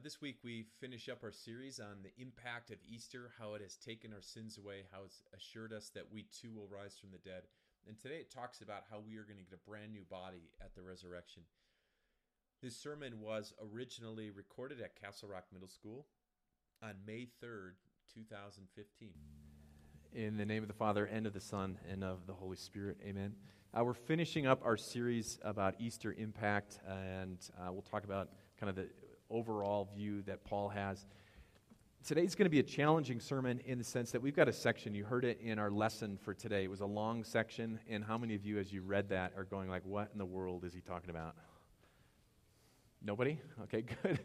Uh, this week, we finish up our series on the impact of Easter, how it has taken our sins away, how it's assured us that we too will rise from the dead. And today it talks about how we are going to get a brand new body at the resurrection. This sermon was originally recorded at Castle Rock Middle School on May 3rd, 2015. In the name of the Father, and of the Son, and of the Holy Spirit, amen. Uh, we're finishing up our series about Easter impact, and uh, we'll talk about kind of the overall view that Paul has. Today's going to be a challenging sermon in the sense that we've got a section. You heard it in our lesson for today. It was a long section, and how many of you, as you read that, are going like, "What in the world is he talking about?" Nobody? Okay, good.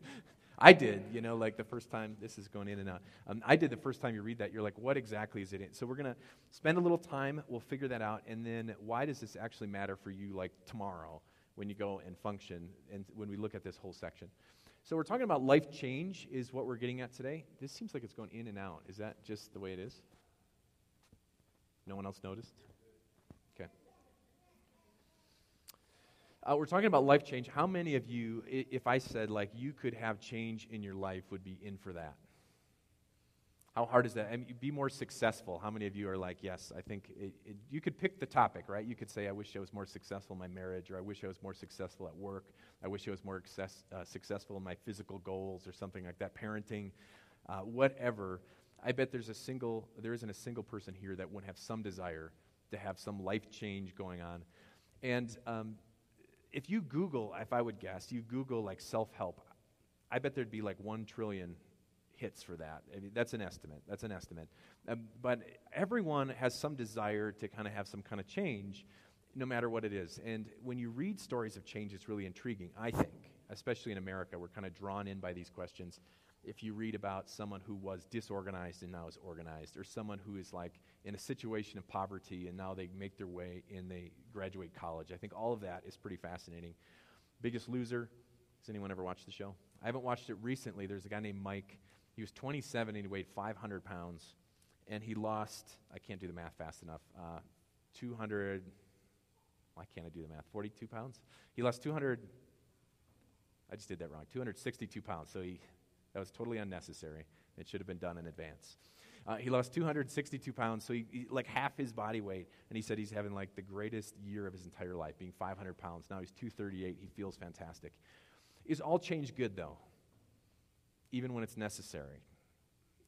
I did, you know, like the first time, this is going in and out. Um, I did the first time you read that, you're like, what exactly is it in? So we're going to spend a little time, we'll figure that out, and then why does this actually matter for you, like tomorrow, when you go and function, and when we look at this whole section? So we're talking about life change, is what we're getting at today. This seems like it's going in and out. Is that just the way it is? No one else noticed? Okay. Uh, we're talking about life change. How many of you, if I said, like, you could have change in your life, would be in for that? How hard is that? Be more successful. How many of you are like, yes, I think it, it, you could pick the topic, right? You could say, I wish I was more successful in my marriage, or I wish I was more successful at work, I wish I was more access, uh, successful in my physical goals, or something like that, parenting, uh, whatever. I bet there's a single, there isn't a single person here that wouldn't have some desire to have some life change going on. And um, if you Google, if I would guess, you Google like self help, I bet there'd be like one trillion hits for that. I mean, that's an estimate. That's an estimate. Um, but everyone has some desire to kind of have some kind of change, no matter what it is. And when you read stories of change, it's really intriguing, I think, especially in America. We're kind of drawn in by these questions. If you read about someone who was disorganized and now is organized, or someone who is like in a situation of poverty and now they make their way and they graduate college, I think all of that is pretty fascinating. Biggest Loser. Has anyone ever watched the show? I haven't watched it recently. There's a guy named Mike he was 27 and he weighed 500 pounds. And he lost, I can't do the math fast enough, uh, 200, why can't I do the math? 42 pounds? He lost 200, I just did that wrong, 262 pounds. So he, that was totally unnecessary. It should have been done in advance. Uh, he lost 262 pounds, so he, he, like half his body weight. And he said he's having like the greatest year of his entire life, being 500 pounds. Now he's 238. He feels fantastic. Is all change good, though? Even when it's necessary.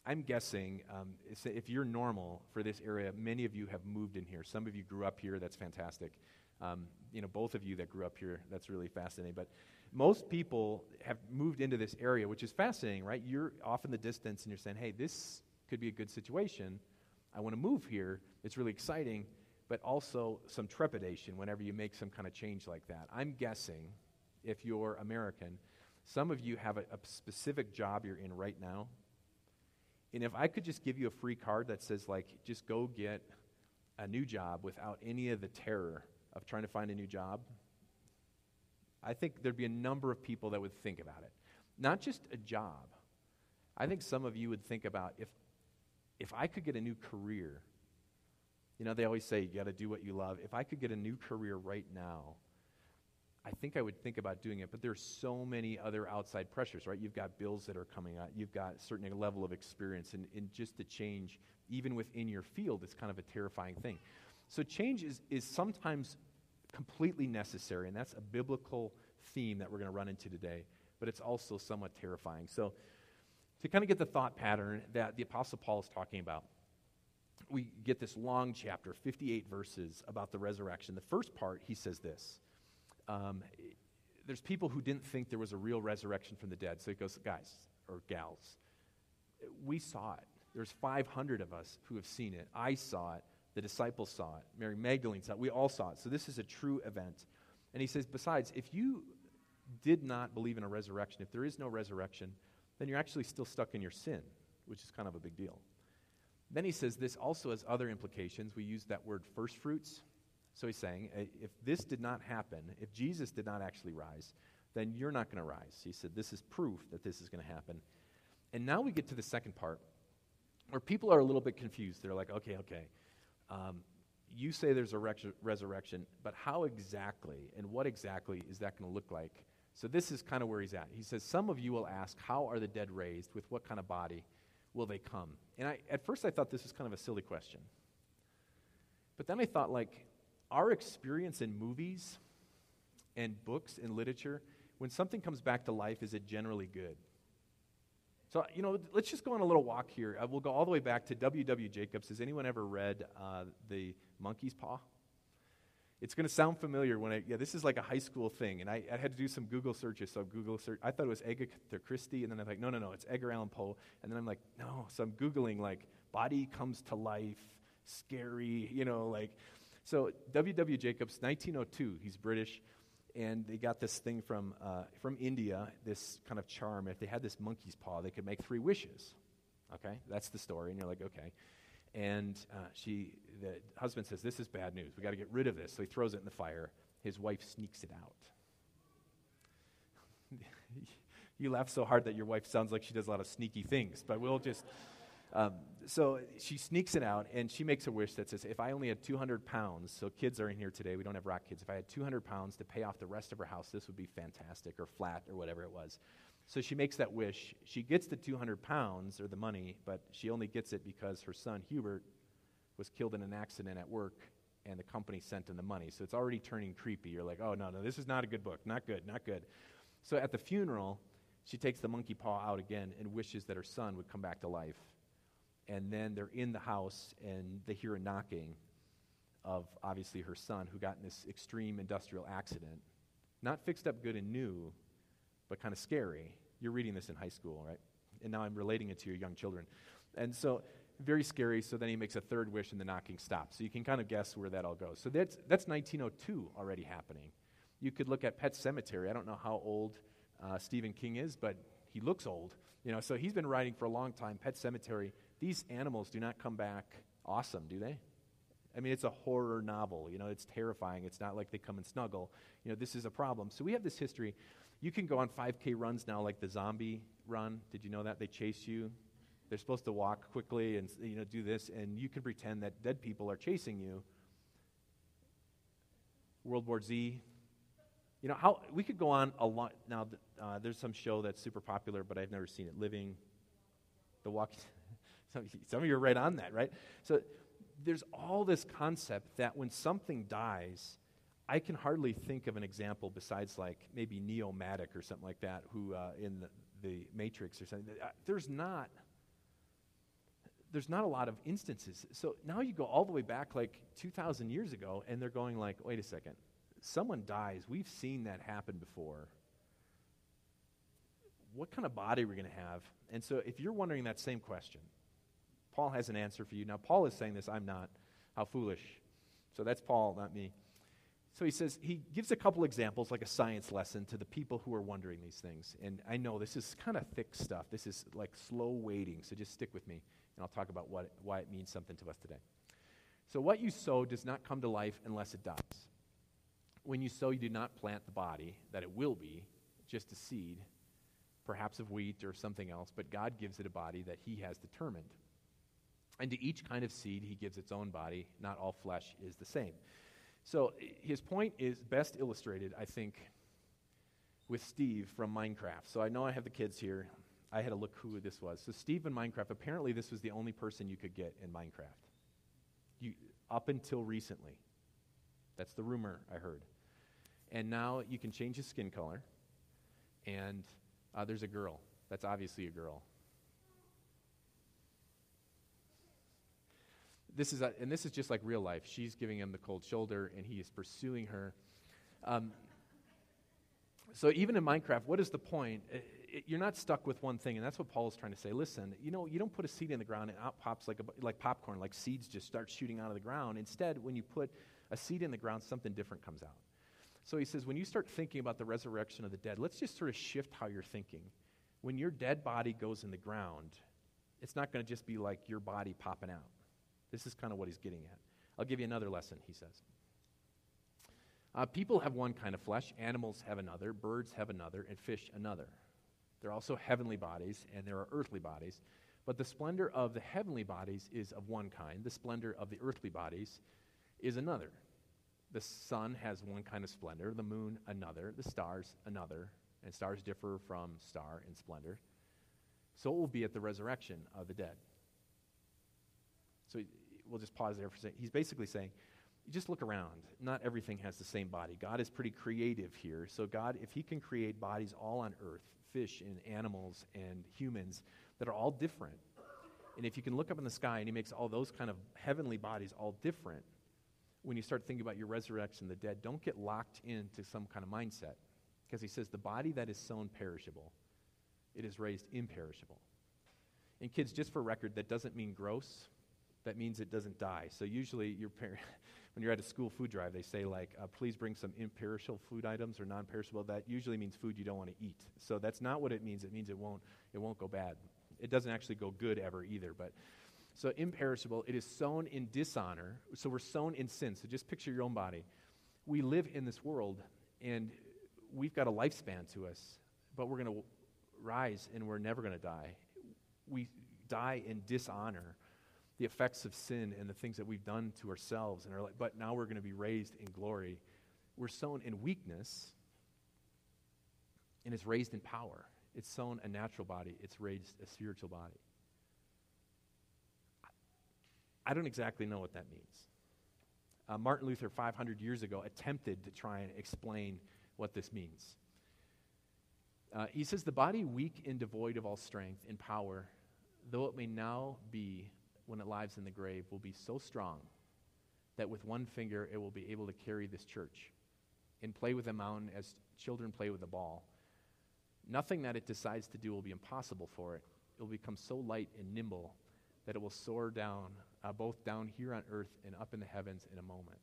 I'm guessing um, if you're normal for this area, many of you have moved in here. Some of you grew up here, that's fantastic. Um, you know, both of you that grew up here, that's really fascinating. But most people have moved into this area, which is fascinating, right? You're off in the distance and you're saying, hey, this could be a good situation. I want to move here. It's really exciting, but also some trepidation whenever you make some kind of change like that. I'm guessing, if you're American, some of you have a, a specific job you're in right now. And if I could just give you a free card that says, like, just go get a new job without any of the terror of trying to find a new job, I think there'd be a number of people that would think about it. Not just a job. I think some of you would think about if, if I could get a new career, you know, they always say you got to do what you love. If I could get a new career right now, I think I would think about doing it, but there's so many other outside pressures, right? You've got bills that are coming out, you've got a certain level of experience, and, and just to change, even within your field, is kind of a terrifying thing. So change is, is sometimes completely necessary, and that's a biblical theme that we're going to run into today, but it's also somewhat terrifying. So to kind of get the thought pattern that the Apostle Paul is talking about, we get this long chapter, 58 verses about the resurrection. The first part, he says this um, there's people who didn't think there was a real resurrection from the dead. So he goes, guys or gals, we saw it. There's 500 of us who have seen it. I saw it. The disciples saw it. Mary Magdalene saw it. We all saw it. So this is a true event. And he says, besides, if you did not believe in a resurrection, if there is no resurrection, then you're actually still stuck in your sin, which is kind of a big deal. Then he says this also has other implications. We use that word first fruits. So he's saying, if this did not happen, if Jesus did not actually rise, then you're not going to rise. He said, this is proof that this is going to happen. And now we get to the second part where people are a little bit confused. They're like, okay, okay, um, you say there's a resurrection, but how exactly and what exactly is that going to look like So this is kind of where he's at. He says, Some of you will ask, How are the dead raised? With what kind of body will they come? And I, at first I thought this was kind of a silly question. But then I thought, like, our experience in movies and books and literature, when something comes back to life, is it generally good? So, you know, let's just go on a little walk here. Uh, we'll go all the way back to W.W. W. Jacobs. Has anyone ever read uh, The Monkey's Paw? It's going to sound familiar when I, yeah, this is like a high school thing. And I, I had to do some Google searches. So Google search, I thought it was Agatha Christie. And then I'm like, no, no, no, it's Edgar Allan Poe. And then I'm like, no. So I'm Googling like body comes to life, scary, you know, like. So W.W. Jacobs, 1902, he's British. And they got this thing from, uh, from India, this kind of charm. If they had this monkey's paw, they could make three wishes. Okay? That's the story. And you're like, okay. And uh, she, the husband says, This is bad news. we got to get rid of this. So he throws it in the fire. His wife sneaks it out. you laugh so hard that your wife sounds like she does a lot of sneaky things, but we'll just. Um, so she sneaks it out and she makes a wish that says, If I only had 200 pounds, so kids are in here today, we don't have rock kids. If I had 200 pounds to pay off the rest of her house, this would be fantastic, or flat, or whatever it was. So she makes that wish. She gets the 200 pounds or the money, but she only gets it because her son Hubert was killed in an accident at work and the company sent him the money. So it's already turning creepy. You're like, oh, no, no, this is not a good book. Not good, not good. So at the funeral, she takes the monkey paw out again and wishes that her son would come back to life. And then they're in the house and they hear a knocking of obviously her son who got in this extreme industrial accident. Not fixed up good and new, but kind of scary. You're reading this in high school, right? And now I'm relating it to your young children. And so, very scary. So then he makes a third wish and the knocking stops. So you can kind of guess where that all goes. So that's, that's 1902 already happening. You could look at Pet Sematary. I don't know how old uh, Stephen King is, but he looks old. You know, so he's been writing for a long time. Pet Sematary. These animals do not come back awesome, do they? I mean, it's a horror novel. You know, it's terrifying. It's not like they come and snuggle. You know, this is a problem. So we have this history. You can go on 5K runs now, like the zombie run. Did you know that? They chase you. They're supposed to walk quickly and you know do this, and you can pretend that dead people are chasing you. World War Z. You know how we could go on a lot. Now, uh, there's some show that's super popular, but I've never seen it. Living, the Walking. Some, of you are right on that, right? So there's all this concept that when something dies, I can hardly think of an example besides like maybe Neo-Matic or something like that, who uh, in the, the Matrix or something. Uh, there's not. There's not a lot of instances. So now you go all the way back like 2,000 years ago, and they're going like, wait a second, someone dies. We've seen that happen before. What kind of body are we going to have? And so if you're wondering that same question, Paul has an answer for you. Now, Paul is saying this, I'm not. How foolish. So that's Paul, not me. So he says, he gives a couple examples, like a science lesson, to the people who are wondering these things. And I know this is kind of thick stuff. This is like slow waiting. So just stick with me, and I'll talk about what, why it means something to us today. So, what you sow does not come to life unless it dies. When you sow, you do not plant the body, that it will be, just a seed, perhaps of wheat or something else, but God gives it a body that He has determined. And to each kind of seed, He gives its own body. Not all flesh is the same. So his point is best illustrated, I think, with Steve from Minecraft. So I know I have the kids here. I had to look who this was. So Steve in Minecraft, apparently this was the only person you could get in Minecraft. You, up until recently. That's the rumor I heard. And now you can change his skin color. And uh, there's a girl. That's obviously a girl. This is a, and this is just like real life. She's giving him the cold shoulder, and he is pursuing her. Um, so even in Minecraft, what is the point? It, it, you're not stuck with one thing, and that's what Paul is trying to say. Listen, you know, you don't put a seed in the ground and out pops like a, like popcorn, like seeds just start shooting out of the ground. Instead, when you put a seed in the ground, something different comes out. So he says, when you start thinking about the resurrection of the dead, let's just sort of shift how you're thinking. When your dead body goes in the ground, it's not going to just be like your body popping out. This is kind of what he's getting at. I'll give you another lesson, he says. Uh, people have one kind of flesh, animals have another, birds have another, and fish another. There are also heavenly bodies, and there are earthly bodies. But the splendor of the heavenly bodies is of one kind, the splendor of the earthly bodies is another. The sun has one kind of splendor, the moon another, the stars another, and stars differ from star in splendor, so it will be at the resurrection of the dead. So we'll just pause there for a second. He's basically saying, just look around. Not everything has the same body. God is pretty creative here. So, God, if He can create bodies all on earth, fish and animals and humans that are all different, and if you can look up in the sky and He makes all those kind of heavenly bodies all different, when you start thinking about your resurrection the dead, don't get locked into some kind of mindset. Because He says, the body that is sown perishable, it is raised imperishable. And kids, just for record, that doesn't mean gross. That means it doesn't die. So usually your parents when you're at a school food drive, they say, like, uh, please bring some imperishable food items or non perishable. That usually means food you don't want to eat. So that's not what it means. It means it won't, it won't go bad. It doesn't actually go good ever either. But so imperishable, it is sown in dishonor. So we're sown in sin. So just picture your own body. We live in this world, and we've got a lifespan to us, but we're going to rise and we're never going to die. We die in dishonor the effects of sin and the things that we've done to ourselves and our life, but now we're going to be raised in glory. We're sown in weakness and it's raised in power. It's sown a natural body, it's raised a spiritual body. I don't exactly know what that means. Uh, Martin Luther, 500 years ago, attempted to try and explain what this means. Uh, he says, The body weak and devoid of all strength and power, though it may now be when it lies in the grave will be so strong that with one finger it will be able to carry this church and play with a mountain as children play with a ball. Nothing that it decides to do will be impossible for it. It will become so light and nimble that it will soar down, uh, both down here on earth and up in the heavens in a moment.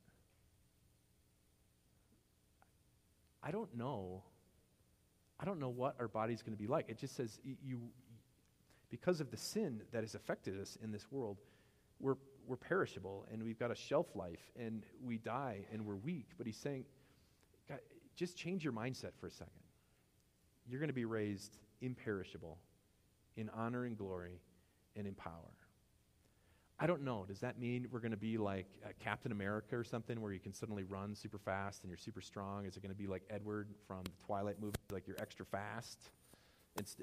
I don't know. I don't know what our body's going to be like. It just says you, because of the sin that has affected us in this world, we're, we're perishable and we've got a shelf life and we die and we're weak. But he's saying, God, just change your mindset for a second. You're going to be raised imperishable in honor and glory and in power. I don't know. Does that mean we're going to be like uh, Captain America or something where you can suddenly run super fast and you're super strong? Is it going to be like Edward from the Twilight movie, like you're extra fast?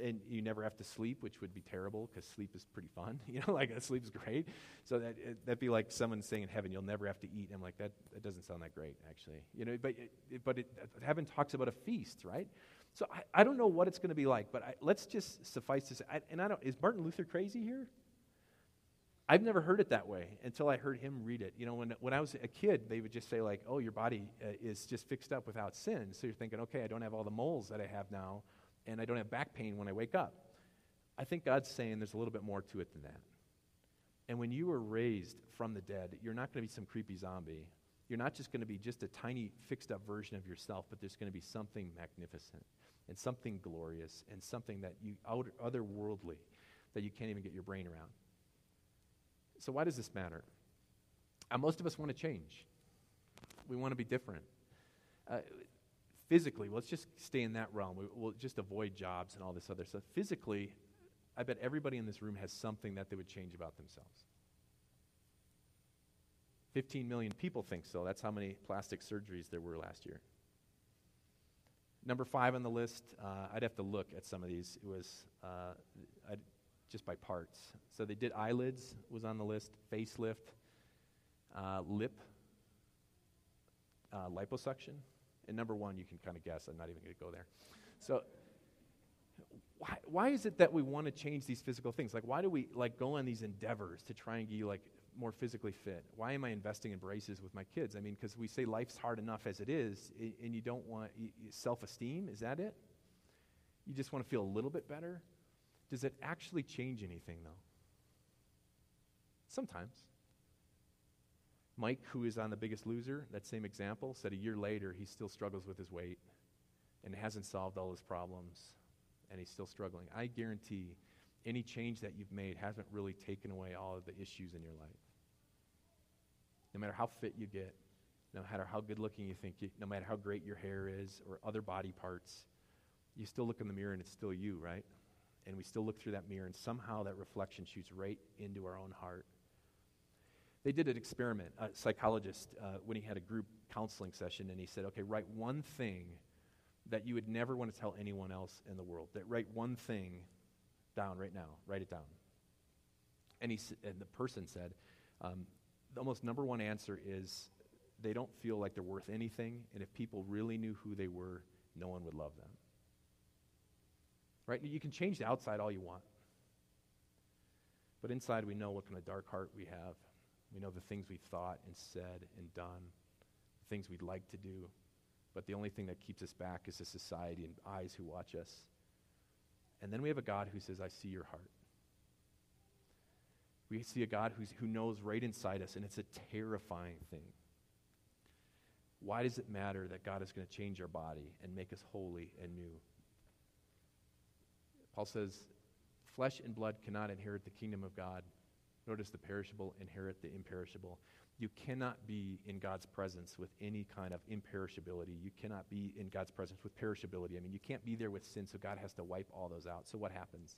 And you never have to sleep, which would be terrible because sleep is pretty fun. You know, like sleep is great. So that that'd be like someone saying in heaven, "You'll never have to eat." I'm like, that that doesn't sound that great, actually. You know, but it, but it, heaven talks about a feast, right? So I, I don't know what it's going to be like, but I, let's just suffice to say. I, and I don't. Is Martin Luther crazy here? I've never heard it that way until I heard him read it. You know, when, when I was a kid, they would just say, like, oh, your body uh, is just fixed up without sin. So you're thinking, okay, I don't have all the moles that I have now and I don't have back pain when I wake up. I think God's saying there's a little bit more to it than that. And when you are raised from the dead, you're not going to be some creepy zombie. You're not just going to be just a tiny, fixed up version of yourself, but there's going to be something magnificent and something glorious and something that you outer, otherworldly that you can't even get your brain around. So, why does this matter? Uh, most of us want to change. We want to be different. Uh, physically, let's just stay in that realm. We, will just avoid jobs and all this other stuff. Physically, I bet everybody in this room has something that they would change about themselves. 15 million people think so. That's how many plastic surgeries there were last year. Number five on the list, uh, I'd have to look at some of these. It was uh, just by parts. So they did eyelids was on the list, facelift, uh, lip, uh, liposuction, and number one, you can kind of guess. I'm not even going to go there. So, why, why is it that we want to change these physical things? Like, why do we like go on these endeavors to try and get you like more physically fit? Why am I investing in braces with my kids? I mean, because we say life's hard enough as it is, and you don't want self-esteem. Is that it? You just want to feel a little bit better. Does it actually change anything, though? Sometimes. Mike, who is on The Biggest Loser, that same example, said a year later he still struggles with his weight and hasn't solved all his problems and he's still struggling. I guarantee any change that you've made hasn't really taken away all of the issues in your life. No matter how fit you get, no matter how good looking you think, you, no matter how great your hair is or other body parts, you still look in the mirror and it's still you, right? And we still look through that mirror and somehow that reflection shoots right into our own heart they did an experiment, a psychologist, uh, when he had a group counseling session, and he said, okay, write one thing that you would never want to tell anyone else in the world. That write one thing down right now. Write it down. And, he, and the person said, um, the almost number one answer is they don't feel like they're worth anything, and if people really knew who they were, no one would love them. Right? You can change the outside all you want. But inside, we know what kind of dark heart we have. We know the things we've thought and said and done, the things we'd like to do. But the only thing that keeps us back is the society and eyes who watch us. And then we have a God who says, I see your heart. We see a God who's, who knows right inside us, and it's a terrifying thing. Why does it matter that God is going to change our body and make us holy and new? Paul says, Flesh and blood cannot inherit the kingdom of God, does the perishable inherit the imperishable. You cannot be in God's presence with any kind of imperishability. You cannot be in God's presence with perishability. I mean, you can't be there with sin, so God has to wipe all those out. So what happens?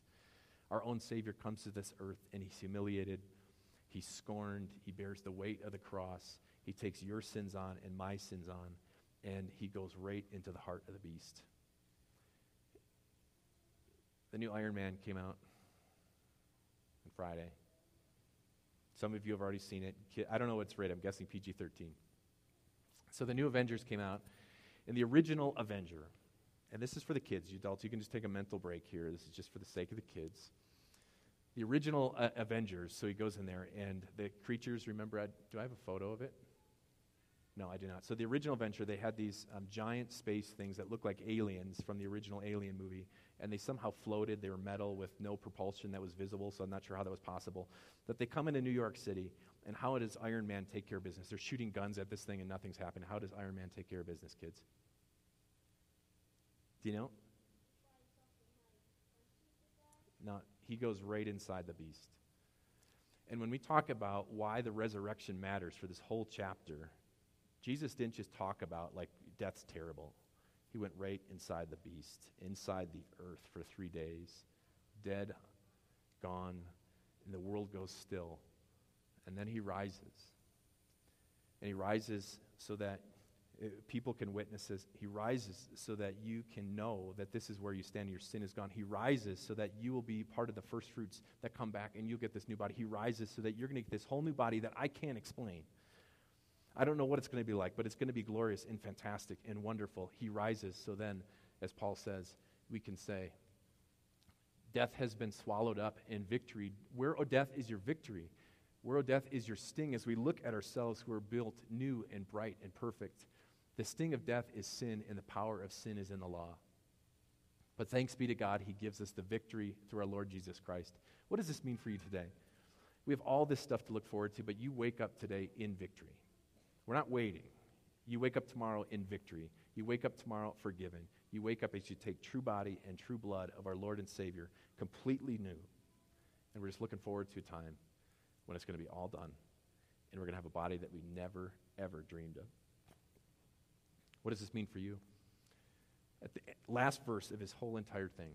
Our own Savior comes to this earth and he's humiliated, he's scorned, he bears the weight of the cross, he takes your sins on and my sins on, and he goes right into the heart of the beast. The new Iron Man came out on Friday. Some of you have already seen it. I don't know what's rated. I'm guessing PG 13. So the new Avengers came out. And the original Avenger, and this is for the kids, you adults, you can just take a mental break here. This is just for the sake of the kids. The original uh, Avengers, so he goes in there, and the creatures, remember, I, do I have a photo of it? No, I do not. So the original Avenger, they had these um, giant space things that looked like aliens from the original Alien movie, and they somehow floated. They were metal with no propulsion that was visible, so I'm not sure how that was possible. That they come into New York City, and how does Iron Man take care of business? They're shooting guns at this thing, and nothing's happening. How does Iron Man take care of business, kids? Do you know? No, he goes right inside the beast. And when we talk about why the resurrection matters for this whole chapter, Jesus didn't just talk about, like, death's terrible. He went right inside the beast, inside the earth for three days, dead, gone, and the world goes still. And then he rises. And he rises so that uh, people can witness this. He rises so that you can know that this is where you stand, your sin is gone. He rises so that you will be part of the first fruits that come back and you'll get this new body. He rises so that you're going to get this whole new body that I can't explain. I don't know what it's going to be like, but it's going to be glorious and fantastic and wonderful. He rises. So then, as Paul says, we can say, Death has been swallowed up in victory. Where, O oh, death, is your victory? Where, O oh, death, is your sting? As we look at ourselves who are built new and bright and perfect, the sting of death is sin, and the power of sin is in the law. But thanks be to God, He gives us the victory through our Lord Jesus Christ. What does this mean for you today? We have all this stuff to look forward to, but you wake up today in victory. We're not waiting. You wake up tomorrow in victory. You wake up tomorrow forgiven. You wake up as you take true body and true blood of our Lord and Savior, completely new. And we're just looking forward to a time when it's going to be all done. And we're going to have a body that we never, ever dreamed of. What does this mean for you? At the last verse of his whole entire thing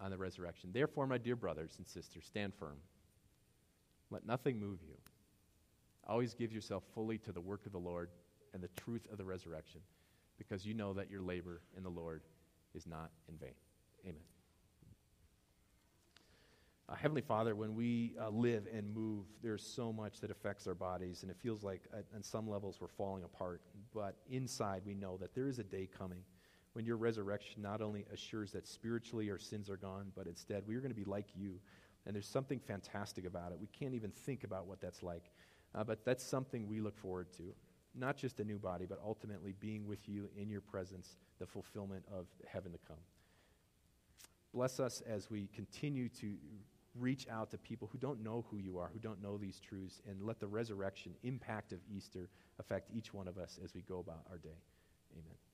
on the resurrection. Therefore, my dear brothers and sisters, stand firm. Let nothing move you. Always give yourself fully to the work of the Lord and the truth of the resurrection, because you know that your labor in the Lord is not in vain. Amen. Uh, Heavenly Father, when we uh, live and move, there's so much that affects our bodies, and it feels like at, on some levels we're falling apart. But inside, we know that there is a day coming when your resurrection not only assures that spiritually our sins are gone, but instead we are going to be like you. And there's something fantastic about it. We can't even think about what that's like. Uh, but that's something we look forward to. Not just a new body, but ultimately being with you in your presence, the fulfillment of heaven to come. Bless us as we continue to reach out to people who don't know who you are, who don't know these truths, and let the resurrection impact of Easter affect each one of us as we go about our day. Amen.